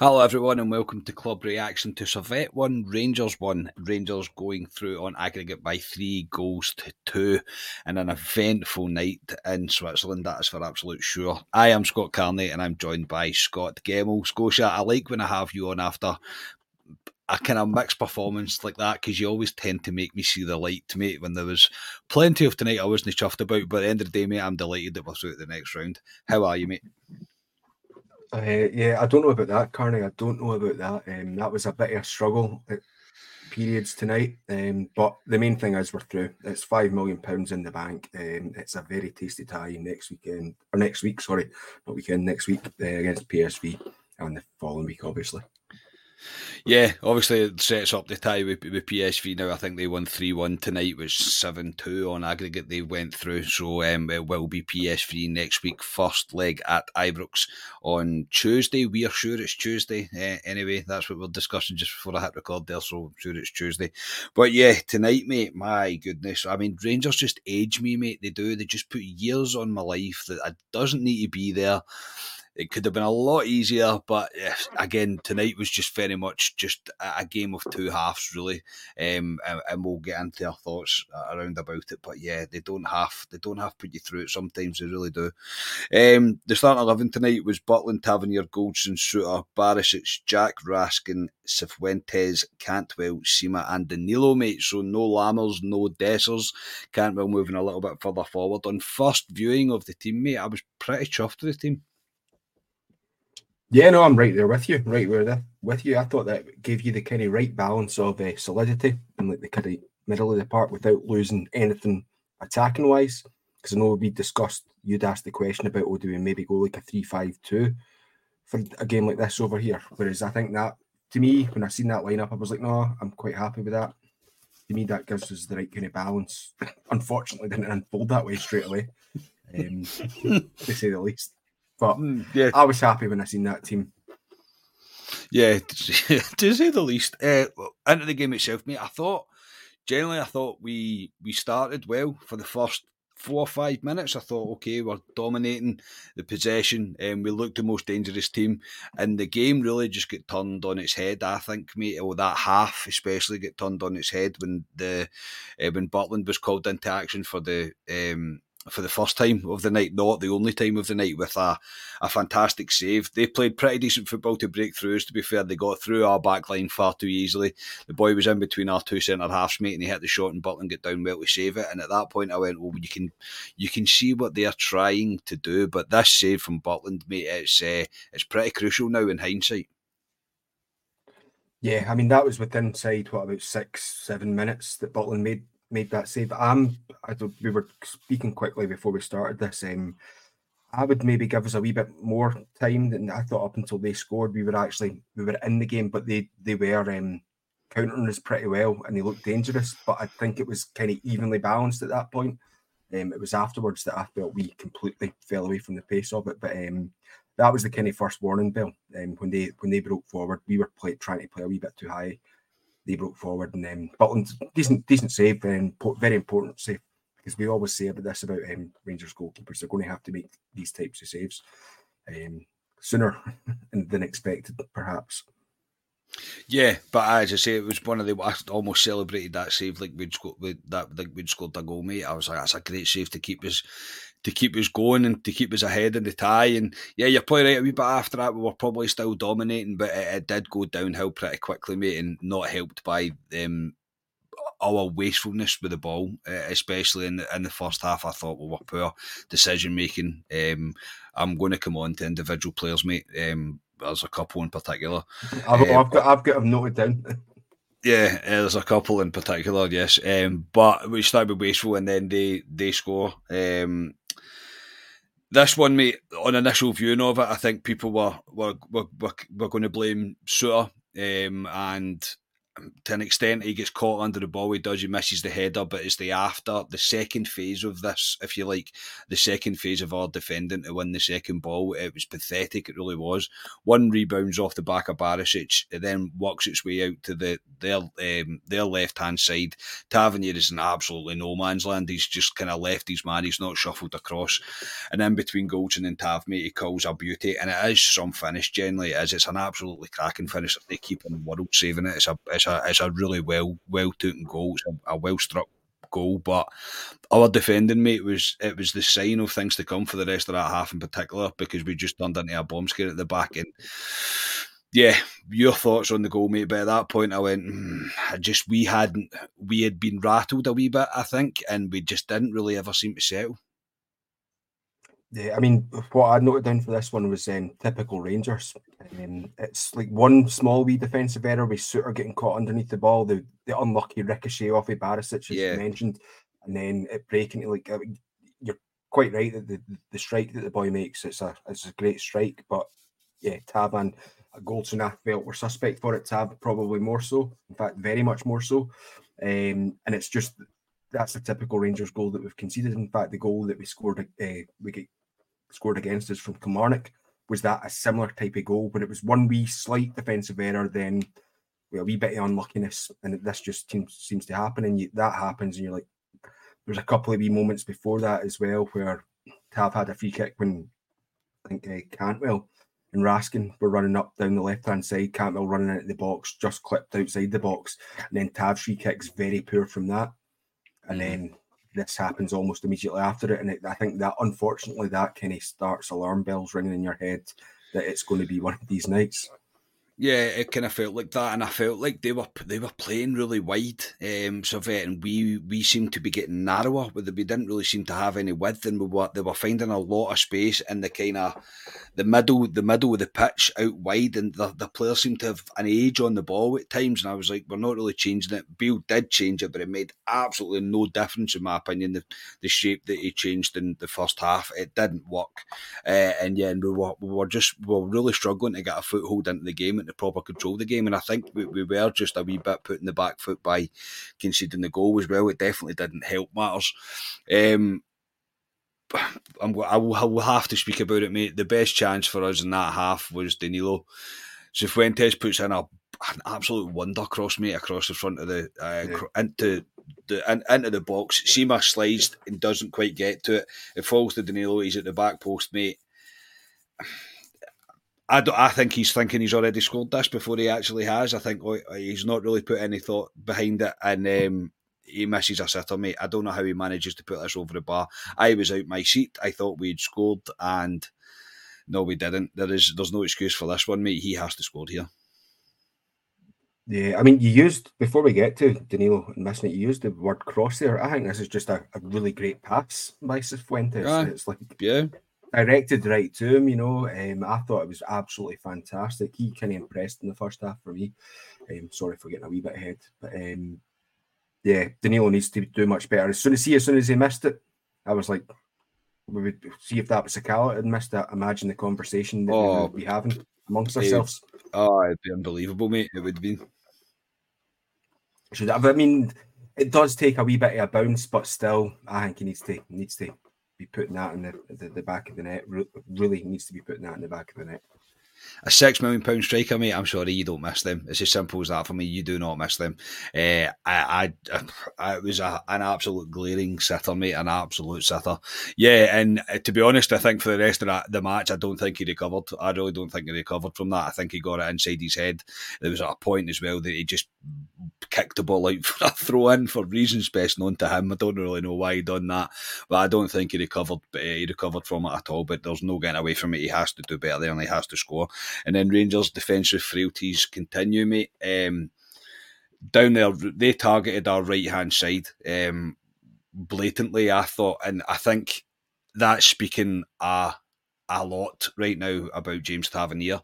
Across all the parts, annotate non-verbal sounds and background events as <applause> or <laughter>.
Hello, everyone, and welcome to Club Reaction to Servette 1, Rangers 1. Rangers going through on aggregate by three goals to two in an eventful night in Switzerland, that is for absolute sure. I am Scott Carney, and I'm joined by Scott Gemmell. Scotia, I like when I have you on after a kind of mixed performance like that because you always tend to make me see the light, mate. When there was plenty of tonight I wasn't chuffed about, but at the end of the day, mate, I'm delighted that we're through to the next round. How are you, mate? Uh, yeah, I don't know about that, Carney. I don't know about that. Um, that was a bit of a struggle at periods tonight. Um, but the main thing is we're through. It's five million pounds in the bank. Um, it's a very tasty tie next weekend or next week. Sorry, not weekend. Next week uh, against PSV and the following week, obviously. Yeah, obviously it sets up the tie with, with PSV now. I think they won 3 1 tonight, which 7 2 on aggregate they went through. So um, it will be PSV next week, first leg at Ibrox on Tuesday. We are sure it's Tuesday. Uh, anyway, that's what we're discussing just before I hit record there, so I'm sure it's Tuesday. But yeah, tonight, mate, my goodness. I mean, Rangers just age me, mate. They do. They just put years on my life that I doesn't need to be there. It could have been a lot easier, but again, tonight was just very much just a game of two halves, really. Um, and, and, we'll get into our thoughts around about it. But yeah, they don't have they don't have to put you through it. Sometimes they really do. Um, the starting eleven tonight was Butland, Tavernier, Goldson, Souttar, Barisic, Jack Raskin, Cifuentes, Cantwell, Sima, and Danilo, mate. So no Lammers, no Dessers. Cantwell moving a little bit further forward. On first viewing of the team, mate, I was pretty chuffed with the team. Yeah, no, I'm right there with you. Right there with you. I thought that gave you the kind of right balance of uh, solidity and like the kind of middle of the park without losing anything attacking wise. Because I know we discussed, you'd asked the question about, oh, do we maybe go like a 3 5 2 for a game like this over here? Whereas I think that, to me, when I seen that lineup, I was like, no, I'm quite happy with that. To me, that gives us the right kind of balance. Unfortunately, didn't unfold that way straight away, <laughs> um, to say the least. But mm, yeah, I was happy when I seen that team. Yeah, <laughs> to say the least. Uh, into the game itself, mate, I thought generally I thought we we started well for the first four or five minutes. I thought, okay, we're dominating the possession, and we looked the most dangerous team. And the game really just got turned on its head. I think, mate, or that half especially get turned on its head when the uh, when Butland was called into action for the um, for the first time of the night, not the only time of the night, with a, a fantastic save. They played pretty decent football to break through. To be fair, they got through our back line far too easily. The boy was in between our two centre halves, mate, and he hit the shot and Butland got down well to save it. And at that point, I went, "Well, you can you can see what they're trying to do, but this save from Butland, mate, it's uh, it's pretty crucial now in hindsight." Yeah, I mean that was within inside what about six, seven minutes that Butland made made that save. I'm. I don't, we were speaking quickly before we started this. Um, I would maybe give us a wee bit more time than I thought up until they scored. We were actually we were in the game, but they they were um, countering us pretty well and they looked dangerous. But I think it was kind of evenly balanced at that point. Um, it was afterwards that I felt we completely fell away from the pace of it. But um, that was the kind of first warning bell. Um, when they when they broke forward, we were play, trying to play a wee bit too high they broke forward and um, Butland decent decent save and very important save because we always say about this about um, Rangers goalkeepers they're going to have to make these types of saves um, sooner <laughs> than expected perhaps. Yeah, but as I say, it was one of the I almost celebrated that save like we'd scored that like we'd scored a goal, mate. I was like, that's a great save to keep us to keep us going and to keep us ahead in the tie. And yeah, you're probably right. A wee bit after that, we were probably still dominating, but it, it did go downhill pretty quickly, mate, and not helped by um, our wastefulness with the ball, uh, especially in the, in the first half. I thought we were poor decision making. Um, I'm going to come on to individual players, mate. Um, there's a couple in particular. I've, uh, I've got I've got them noted down. Yeah, uh, there's a couple in particular, yes. Um, but we start with wasteful, and then they they score. Um, this one, mate, on initial viewing of it, I think people were were were, were, were going to blame Souttar, um, and to an extent, he gets caught under the ball. He does. He misses the header, but it's the after the second phase of this, if you like, the second phase of our defending to win the second ball. It was pathetic. It really was. One rebounds off the back of Barisic. It then works its way out to the their um, their left hand side. Tavernier is in absolutely no man's land. He's just kind of left his man. He's not shuffled across. And in between Goldson and Tav, mate, he calls a beauty, and it is some finish. Generally, it is. It's an absolutely cracking finish. They keep on world saving it. It's a it's a it's a really well well taken goal. It's a, a well struck goal, but our defending mate was it was the sign of things to come for the rest of that half in particular because we just turned into a bomb scare at the back and yeah, your thoughts on the goal, mate. But at that point, I went, mm, I just we hadn't we had been rattled a wee bit, I think, and we just didn't really ever seem to settle. Yeah, I mean, what I noted down for this one was um, typical Rangers. Um, it's like one small wee defensive error with Souttar getting caught underneath the ball, the, the unlucky ricochet off of Barisic, as yeah. you mentioned, and then it breaking. Like uh, you're quite right that the, the strike that the boy makes, it's a it's a great strike, but yeah, Tavan, Goldson, I felt were suspect for it. Tav probably more so. In fact, very much more so. Um, and it's just that's a typical Rangers goal that we've conceded. In fact, the goal that we scored, uh, we get scored against us from Kilmarnock. Was that a similar type of goal? But it was one wee slight defensive error, then well, a wee bit of unluckiness, and this just seems, seems to happen. And you, that happens, and you're like, there's a couple of wee moments before that as well where Tav had a free kick when I think uh, Cantwell and Raskin were running up down the left hand side. Cantwell running into the box, just clipped outside the box, and then Tav's free kick's very poor from that. And mm-hmm. then this happens almost immediately after it. And it, I think that unfortunately that kind of starts alarm bells ringing in your head that it's going to be one of these nights. Yeah, it kind of felt like that, and I felt like they were they were playing really wide, um, Servette, and we we seemed to be getting narrower. But we didn't really seem to have any width, and we were they were finding a lot of space in the kind of the middle the middle of the pitch out wide, and the, the players seemed to have an age on the ball at times. And I was like, we're not really changing it. Beale did change it, but it made absolutely no difference in my opinion. The, the shape that he changed in the first half, it didn't work, uh, and yeah, and we were we were just we were really struggling to get a foothold into the game to proper control the game. And I think we, we were just a wee bit put in the back foot by conceding the goal as well. It definitely didn't help matters. Um, I'm, I will, I will have to speak about it, mate. The best chance for us in that half was Danilo. Cifuentes puts in a, an absolute wonder cross, mate, across the front of the uh, yeah. into the in, into the box. Sima slides and doesn't quite get to it. It falls to Danilo. He's at the back post, mate. I, I think he's thinking he's already scored this before he actually has. I think he's not really put any thought behind it, and um, he misses a sitter, mate. I don't know how he manages to put this over the bar. I was out my seat. I thought we'd scored, and no, we didn't. There is, there's no excuse for this one, mate. He has to score here. Yeah, I mean, you used before we get to Danilo and missing it, you used the word cross there. I think this is just a, a really great pass by Cifuentes. Yeah. It's like yeah, directed right to him. You know, um, I thought it was absolutely fantastic. He kind of impressed in the first half for me. Um, sorry for getting a wee bit ahead, but um, yeah, Danilo needs to do much better. As soon as he, as soon as he missed it, I was like, we would see if that was Sakala and missed it. Imagine the conversation that oh, we would be having amongst ourselves. Oh, it'd be unbelievable, mate. It would be. Should I mean, it does take a wee bit of a bounce, but still, I think he needs to needs to be putting that in the, the, the back of the net. really needs to be putting that in the back of the net. A six million pound striker, mate. I'm sorry, you don't miss them. It's as simple as that for me. You do not miss them. Uh, I, I, I, it was a, an absolute glaring sitter, mate. An absolute sitter. Yeah, and uh, to be honest, I think for the rest of that, the match, I don't think he recovered. I really don't think he recovered from that. I think he got it inside his head. There was a point as well that he just kicked the ball out <laughs> for a throw in for reasons best known to him. I don't really know why he done that, but I don't think he recovered. But he recovered from it at all. But there's no getting away from it. He has to do better there, and he has to score. And then Rangers' defensive frailties continue, mate. Um, down there, they targeted our right hand side um, blatantly. I thought, and I think that's speaking a a lot right now about James Tavernier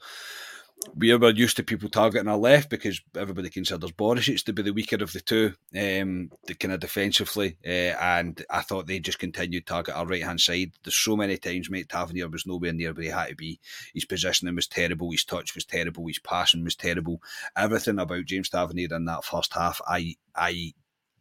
we were used to people targeting our left because everybody considers Barisic to be the weaker of the two, um, the kind of defensively, uh, and I thought they just continued to target our right hand side. There's so many times, mate, Tavernier was nowhere near where he had to be. His positioning was terrible, his touch was terrible, his passing was terrible. Everything about James Tavernier in that first half, I I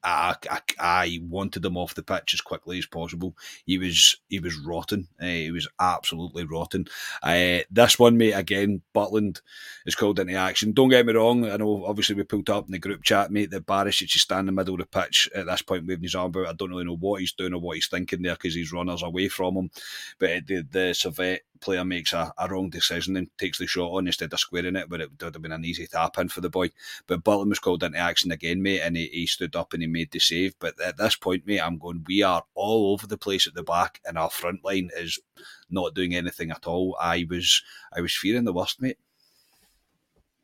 I, I, I, wanted him off the pitch as quickly as possible. He was he was rotten. Uh, he was absolutely rotten. Uh, this one, mate, again, Butland is called into action. Don't get me wrong. I know, obviously, we pulled up in the group chat, mate, that Barisic is standing in the middle of the pitch at this point waving his arm about. I don't really know what he's doing or what he's thinking there because his runners away from him. But the the Servette player makes a, a, wrong decision and takes the shot on instead of squaring it, but it would have been an easy tap in for the boy. But Butland was called into action again, mate, and he, he stood up and he made the save. But at this point, mate, I'm going, we are all over the place at the back, and our front line is not doing anything at all. I was I was fearing the worst, mate.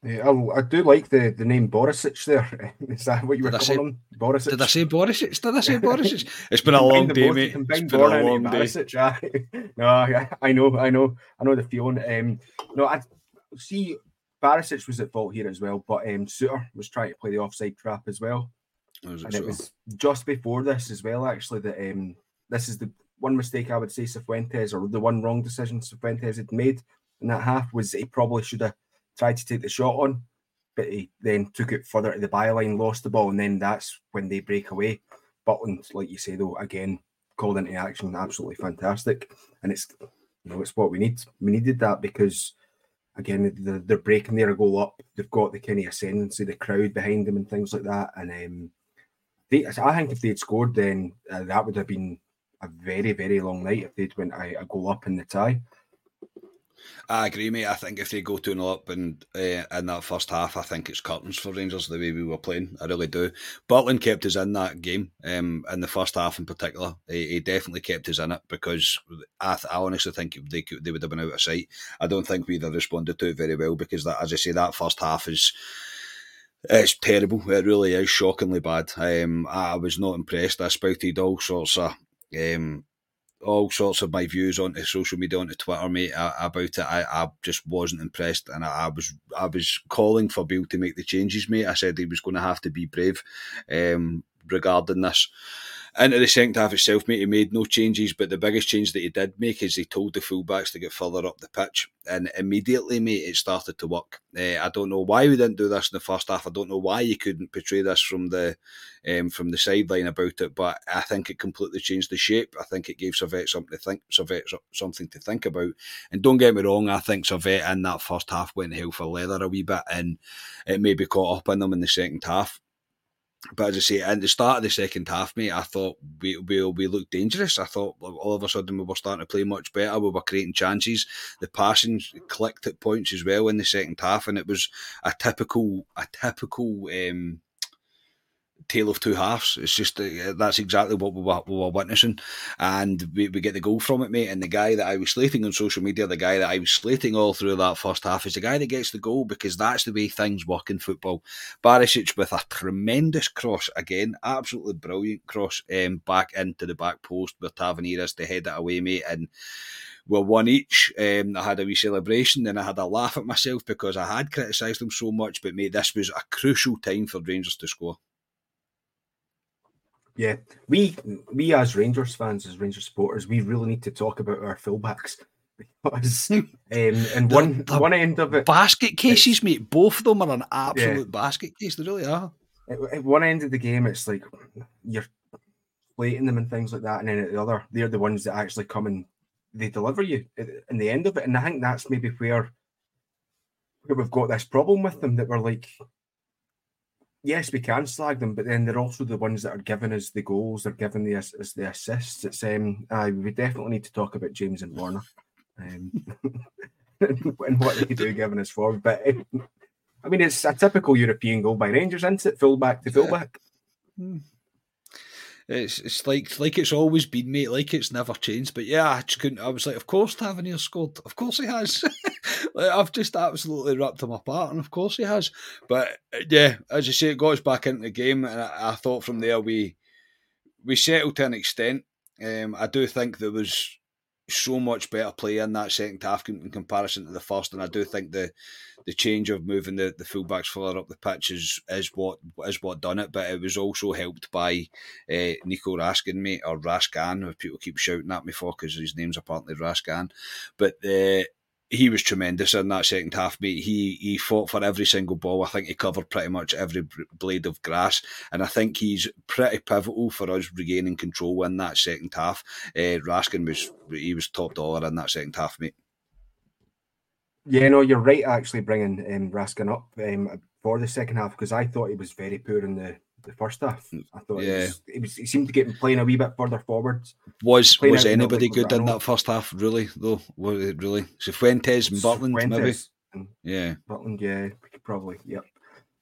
Yeah, I, I, do like the, the name Borisic there. <laughs> Is that what you were calling him? Borisic? Did I say Borisic? Did I say <laughs> Borisic? It's been a long day, both, mate. It's been a long day. Barisic, <laughs> no, I know, I know, I know the feeling. Um, no, I see. Barisic was at fault here as well, but um, Souttar was trying to play the offside trap as well, and it was just before this as well. Actually, that um, this is the one mistake I would say Cifuentes, or the one wrong decision Cifuentes had made in that half was he probably should have tried to take the shot on, but he then took it further to the byline, lost the ball, and then that's when they break away. Butland, like you say though, again called into action, absolutely fantastic, and it's you know it's what we need. We needed that because again they're, they're breaking their goal up. They've got the kind of ascendancy, the crowd behind them, and things like that. And um, they, I think if they'd scored, then uh, that would have been a very very long night if they'd went a, a goal up in the tie. I agree, mate. I think if they go 2 0 up and uh, in that first half, I think it's curtains for Rangers the way we were playing. I really do. Butland kept us in that game um, in the first half in particular. He, he definitely kept us in it because I, I honestly think they could, they would have been out of sight. I don't think we'd have responded to it very well because, that, as I say, that first half is. It's terrible. It really is shockingly bad. Um, I was not impressed. I spouted all sorts of um, all sorts of my views onto social media, onto Twitter, mate, about it. I, I just wasn't impressed, and I, I, was I was calling for Beale to make the changes, mate. I said he was going to have to be brave um, regarding this into the second half itself, mate, he made no changes, but the biggest change that he did make is he told the fullbacks to get further up the pitch, and immediately, mate, it started to work. Uh, I don't know why we didn't do this in the first half. I don't know why you couldn't portray this from the um, from the sideline about it, but I think it completely changed the shape. I think it gave Servette something to think, Servette something to think about. And don't get me wrong, I think Servette in that first half went hell for leather a wee bit, and it maybe caught up in them in the second half. But as I say, at the start of the second half, mate, I thought we we, we looked dangerous. I thought all of a sudden we were starting to play much better. We were creating chances. The passing clicked at points as well in the second half, and it was a typical a typical um, tale of two halves. It's just uh, that's exactly what we were, we were witnessing, and we, we get the goal from it, mate. And the guy that I was slating on social media, the guy that I was slating all through that first half, is the guy that gets the goal because that's the way things work in football. Barisic with a tremendous cross again, absolutely brilliant cross um, back into the back post with Tavernier to head it away, mate, and well, one each. Um, I had a wee celebration, then I had a laugh at myself because I had criticised them so much. But mate, this was a crucial time for Rangers to score. Yeah, we we as Rangers fans, as Rangers supporters, we really need to talk about our fullbacks <laughs> because um, and one the one end of it, basket cases, mate. Both of them are an absolute yeah. basket case. They really are. At, at one end of the game, it's like you're plating them and things like that, and then at the other, they're the ones that actually come and they deliver you in the end of it. And I think that's maybe where where we've got this problem with them that we're like yes, we can slag them, but then they're also the ones that are giving us the goals. They're giving the as the assists. It's um, uh, we definitely need to talk about James and Borna, um, <laughs> and what they do giving us forward. But um, I mean, it's a typical European goal by Rangers, isn't it? Fullback to fullback. Yeah. It's it's like like it's always been, mate. Like it's never changed. But yeah, I just couldn't. I was like, of course Tavernier scored. Of course he has. <laughs> like, I've just absolutely ripped him apart, and of course he has. But yeah, as you say, it got us back into the game, and I, I thought from there we we settled to an extent. Um, I do think there was so much better play in that second half in comparison to the first, and I do think the the change of moving the, the fullbacks further up the pitch is is what is what done it. But it was also helped by uh, Nico Raskin, mate, or Raskan, if people keep shouting at me for because his name's apparently Raskan. But uh, he was tremendous in that second half, mate. He he fought for every single ball. I think he covered pretty much every blade of grass, and I think he's pretty pivotal for us regaining control in that second half. Uh, Raskin was he was top dollar in that second half, mate. Yeah, no, you're right. Actually, bringing um, Raskin up um, for the second half because I thought he was very poor in the the first half. I thought yeah. was, he, was, he seemed to get playing a wee bit further forwards. Was was anybody good in that first half? Really though, was it really? Cifuentes and Butland, Fuentes maybe. yeah, Butland, yeah, probably, yep.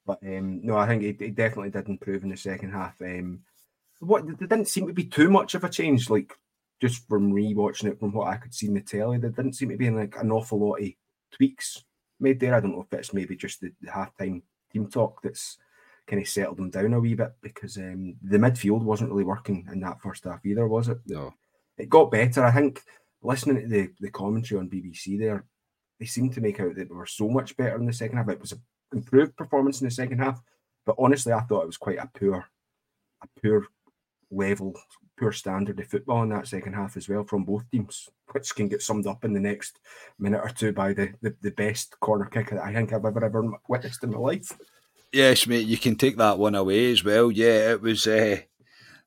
But um, no, I think it, he, definitely did improve in the second half. Um, what there didn't seem to be too much of a change, like just from rewatching it from what I could see in the telly. There didn't seem to be like an awful lot of tweaks made there. I don't know if it's maybe just the, the halftime team talk that's kind of settled them down a wee bit because um, the midfield wasn't really working in that first half either, was it? No. It got better. I think listening to the, the commentary on BBC there, they seemed to make out that they were so much better in the second half. It was an improved performance in the second half, but honestly, I thought it was quite a poor, a poor level, poor standard of football in that second half as well from both teams, which can get summed up in the next minute or two by the, the, the best corner kick that I think I've ever ever witnessed in my life. Yes, mate, you can take that one away as well. Yeah, it was. Uh,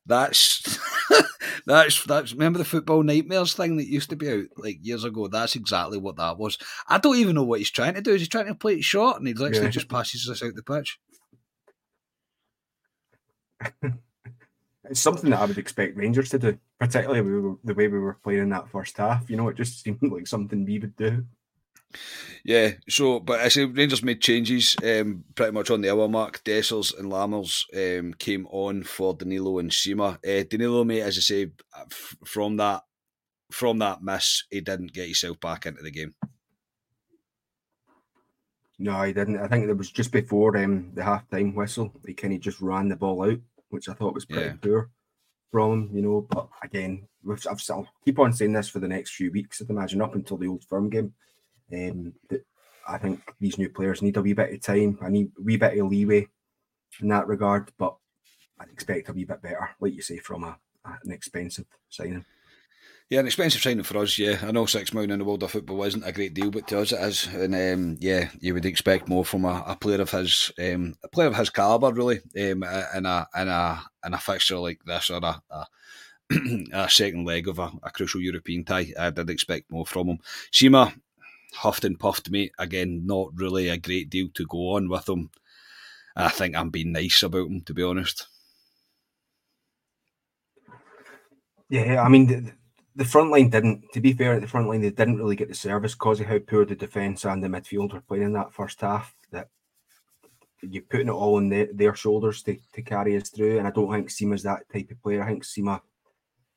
that's <laughs> that's that's. Remember the football nightmares thing that used to be out like years ago. That's exactly what that was. I don't even know what he's trying to do. Is he trying to play it short and he literally yeah. just passes us out the pitch? <laughs> it's something that I would expect Rangers to do, particularly the way we were playing in that first half. You know, it just seemed <laughs> like something we would do. Yeah, so but I say Rangers made changes um, pretty much on the hour mark. Dessers and Lammers um, came on for Danilo and Sima. Uh, Danilo, mate, as I say, from that from that miss, he didn't get himself back into the game. No, he didn't. I think it was just before um, the half time whistle. He kind of just ran the ball out, which I thought was pretty yeah. poor from him, you know. But again, I've, I'll keep on saying this for the next few weeks, I'd imagine, up until the old firm game. Um, I think these new players need a wee bit of time, I need a wee bit of leeway in that regard, but I'd expect a wee bit better, like you say, from a, an expensive signing. Yeah, an expensive signing for us. Yeah, I know six million in the world of football isn't a great deal, but to us it is. And um, yeah, you would expect more from a, a player of his um, a player of his caliber, really, um, in a in a in a fixture like this or a, a, <clears throat> a second leg of a, a, crucial European tie. I did expect more from him. Sima, huffed and puffed, mate. Again, not really a great deal to go on with him. I think I'm being nice about him, to be honest. Yeah, I mean, the, the front line didn't, to be fair, at the front line, they didn't really get the service because of how poor the defence and the midfield were playing in that first half. That you're putting it all on the, their shoulders to, to carry us through. And I don't think Sima's that type of player. I think Sima,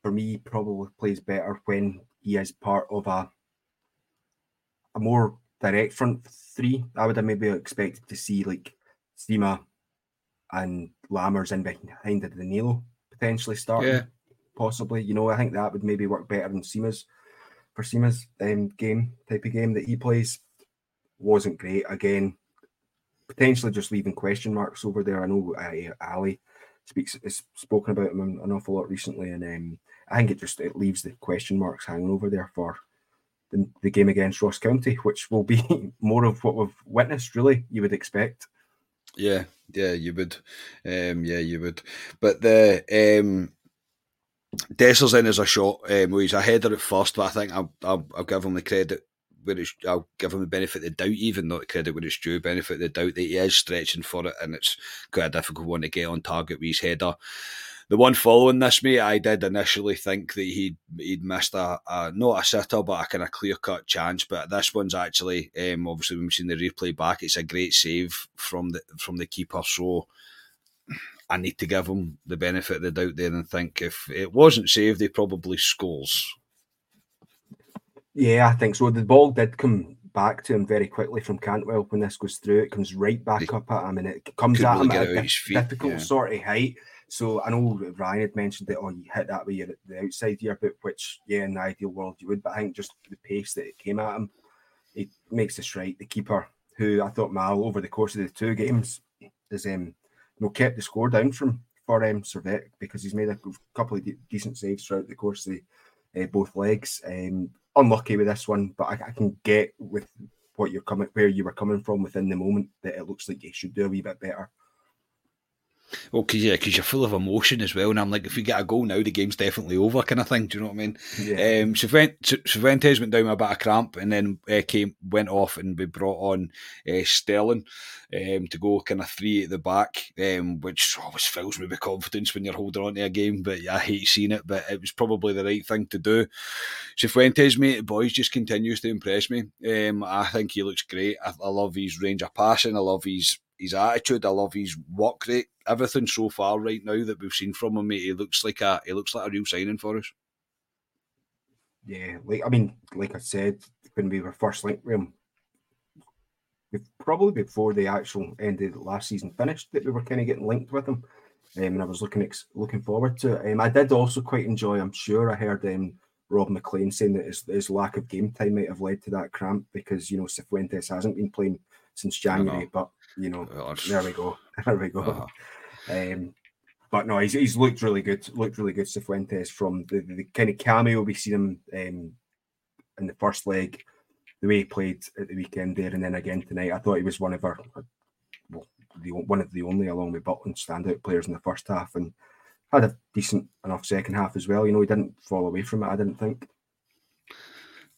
for me, probably plays better when he is part of a a more direct front three. I would have maybe expected to see like Sima and Lammers in behind the Danilo potentially starting. Yeah. Possibly, you know, I think that would maybe work better than Sima's for Sima's um, game type of game that he plays. Wasn't great again. Potentially just leaving question marks over there. I know uh, Ali speaks has spoken about him an awful lot recently, and um, I think it just it leaves the question marks hanging over there for the, the game against Ross County, which will be <laughs> more of what we've witnessed, really, you would expect. Yeah, yeah, you would. Um, yeah, you would. But the um, Dessers in as a shot. Um, he's a header at first, but I think I'll, I'll, I'll give him the credit where it's, I'll give him the benefit of the doubt, even not the credit where it's due, benefit of the doubt that he is stretching for it, and it's quite a difficult one to get on target with his header the one following this, mate, I did initially think that he'd he'd missed a, a not a sitter, but a kind of clear cut chance. But this one's actually, um, obviously, when we've seen the replay back, it's a great save from the from the keeper. So I need to give him the benefit of the doubt there and think if it wasn't saved, he probably scores. Yeah, I think so. The ball did come back to him very quickly from Cantwell when this goes through. It comes right back up at him and it comes at him at a difficult yeah. sort of height So I know Ryan had mentioned that, oh, you hit that way at the outside here, but which, yeah, in the ideal world you would. But I think just the pace that it came at him, it makes the strike. The keeper, who I thought Mal over the course of the two games, has um, you know, kept the score down from for um, Servette because he's made a couple of de- decent saves throughout the course of the, uh, both legs. Um, unlucky with this one, but I, I, can get with what you're coming, where you were coming from within the moment that it looks like he should do a wee bit better. Well, cause yeah, because you're full of emotion as well, and I'm like, if we get a goal now, the game's definitely over, kind of thing. Do you know what I mean? Yeah. Um, Cifuentes went down with a bit of cramp, and then uh, came went off, and we brought on uh, Sterling um, to go kind of three at the back, um, which always fills me with confidence when you're holding on to a game. But yeah, I hate seeing it, but it was probably the right thing to do. Cifuentes, mate, the boys just continues to impress me. Um, I think he looks great. I, I love his range of passing. I love his his attitude. I love his work rate. Everything so far right now that we've seen from him, mate, he looks like a he looks like a real signing for us. Yeah, like I mean, like I said, when we were first linked with him, probably before the actual end of the last season finished, that we were kind of getting linked with him. Um, and I was looking ex- looking forward to it. Um, I did also quite enjoy. I'm sure I heard um, Rob McLean saying that his, his lack of game time might have led to that cramp because you know Cifuentes hasn't been playing since January. But you know, oh, <laughs> there we go, there we go. Oh. Um, but no, he's, he's looked really good. Looked really good, Cifuentes from the, the, the kind of cameo we seen him um, in the first leg, the way he played at the weekend there, and then again tonight. I thought he was one of our, well, the, one of the only, along with Butland, standout players in the first half, and had a decent enough second half as well. You know, he didn't fall away from it. I didn't think.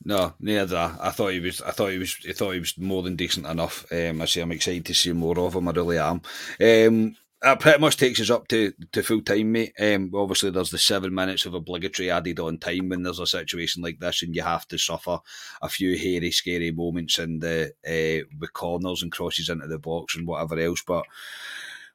No, neither. I thought he was. I thought he was. I thought he was more than decent enough. Um, I say I'm excited to see more of him. I really am. Um, that pretty much takes us up to, to full time, mate. Um, obviously, there's the seven minutes of obligatory added on time when there's a situation like this, and you have to suffer a few hairy, scary moments in the uh, with corners and crosses into the box and whatever else. But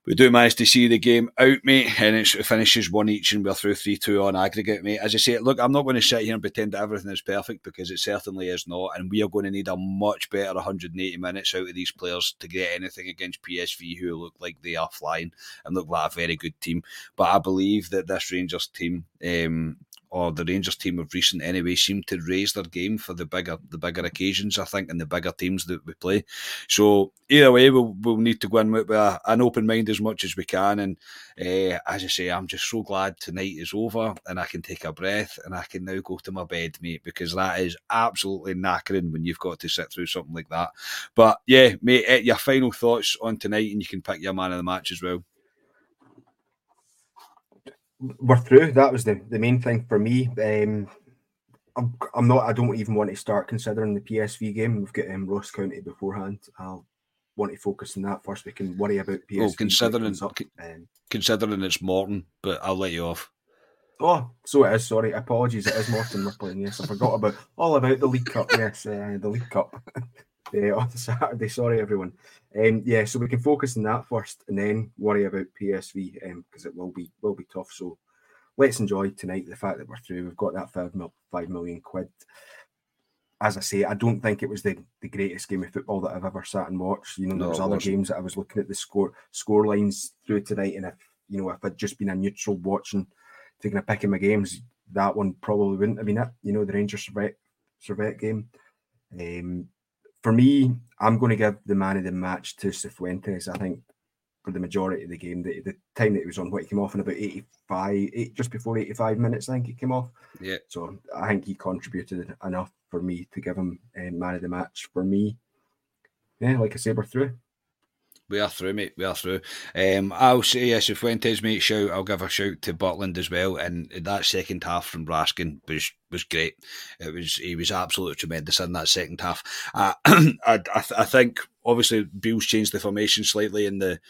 we do manage to see the game out, mate, and it finishes one each, and we're through three two on aggregate, mate. As I say, look, I'm not going to sit here and pretend that everything is perfect because it certainly is not, and we are going to need a much better 180 minutes out of these players to get anything against PSV, who look like they are flying and look like a very good team. But I believe that this Rangers team um, or the Rangers team of recent anyway seem to raise their game for the bigger the bigger occasions, I think, and the bigger teams that we play. So either way, we'll, we'll need to go in with a, an open mind as much as we can. And uh, as I say, I'm just so glad tonight is over and I can take a breath and I can now go to my bed, mate, because that is absolutely knackering when you've got to sit through something like that. But yeah, mate, eh, your final thoughts on tonight, and you can pick your man of the match as well we're through. That was the, the main thing for me. Um, I'm, I'm not. I don't even want to start considering the PSV game. We've got um, Ross County beforehand. I'll want to focus on that first. We can worry about PSV. Well, considering um, considering it's Morton, but I'll let you off. Oh, so it is. Sorry, apologies. It is Morton we're playing. Yes, I forgot about all about the League Cup. Yes, uh, the League Cup <laughs> uh, <laughs> on Saturday. Sorry, everyone. Um, yeah, so we can focus on that first, and then worry about PSV because um, it will be will be tough. So let's enjoy tonight the fact that we're through. We've got that five, mil, five million quid. As I say, I don't think it was the, the greatest game of football that I've ever sat and watched. You know, there was other games that I was looking at the score score lines through tonight, and if you know if I'd just been a neutral watching, taking a pick in my games, that one probably wouldn't have been it. You know, the Rangers Servette, Servette game. Um, for me, I'm going to give the man of the match to Cifuentes. I think for the majority of the game, the, the time that he was on, what he came off in about 85, eight, just before 85 minutes, I think he came off. Yeah. So I think he contributed enough for me to give him uh, man of the match. For me, yeah, like I say, we're through. We are through, mate. We are through. Um, I'll say yes, Cifuentes, mate, shout. I'll give a shout to Butland as well. And that second half from Raskin was was great. It was he was absolutely tremendous in that second half. Uh, <clears throat> I, I, I think obviously Beale's changed the formation slightly in the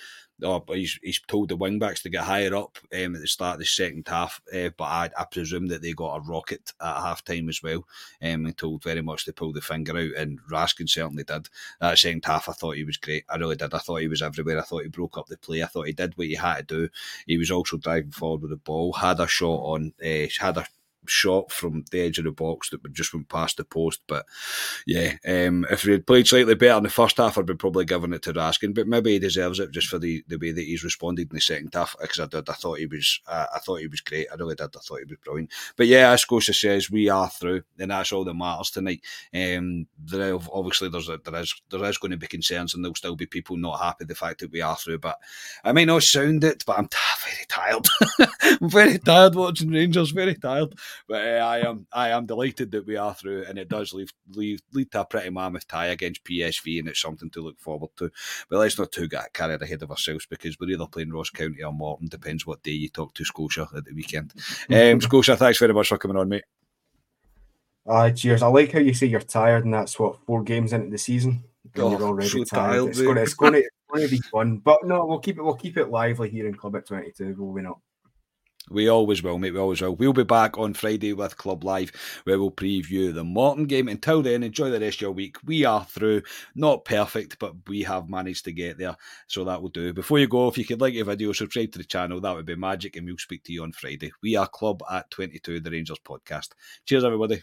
oh, he's he's told the wingbacks to get higher up um, at the start of the second half. Uh, but I, I presume that they got a rocket at half time as well. Um, and told very much to pull the finger out, and Raskin certainly did. That second half, I thought he was great. I really did. I thought he was everywhere. I thought he broke up the play. I thought he did what he had to do. He was also driving forward with the ball. Had a shot on. Uh, had a shot from the edge of the box that just went past the post. But yeah, um, if we had played slightly better in the first half, I'd be probably giving it to Raskin. But maybe he deserves it just for the, the way that he's responded in the second half. Because I did, I thought he was, uh, I thought he was great. I really did. I thought he was brilliant. But yeah, as Scotia says, we are through, and that's all that matters tonight. Um, there obviously there's a, there is there is going to be concerns, and there'll still be people not happy the fact that we are through. But I may not sound it, but I'm t- <laughs> very tired. <laughs> I'm very tired watching Rangers. Very tired. But uh, I am I am delighted that we are through, and it does leave, leave lead to a pretty mammoth tie against PSV, and it's something to look forward to. But let's not too get carried ahead of ourselves because we're either playing Ross County or Morton. Depends what day you talk to Scotia at the weekend. Um, <laughs> Scotia, thanks very much for coming on, mate. Uh, cheers. I like how you say you're tired, and that's what four games into the season. Oh, you're already so tired. tired it's, going to, it's, going to, it's going to be fun, but no, we'll keep it. We'll keep it lively here in Club at Twenty Two. Will we not? We always will, mate. We always will. We'll be back on Friday with Club Live, where we'll preview the Morton game. Until then, enjoy the rest of your week. We are through. Not perfect, but we have managed to get there, so that will do. Before you go, if you could like your video, subscribe to the channel. That would be magic, and we'll speak to you on Friday. We are Club at 22, the Rangers podcast. Cheers, everybody.